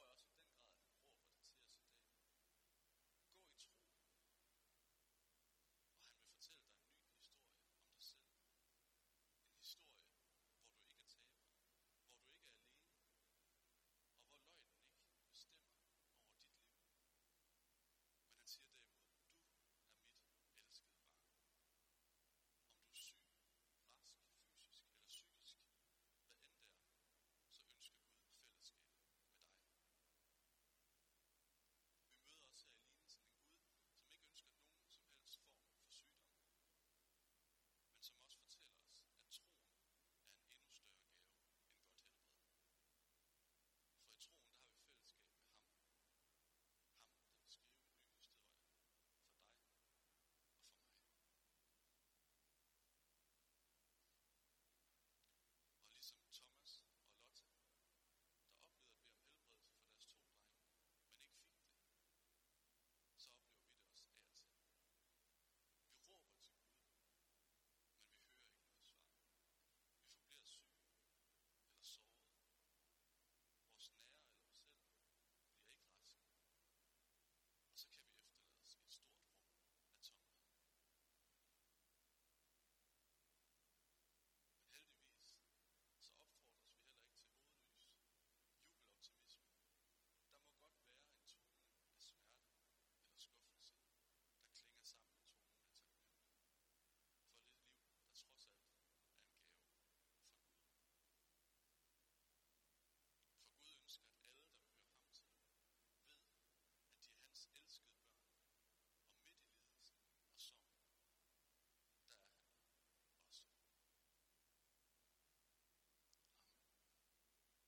dårlige tanker og had. Og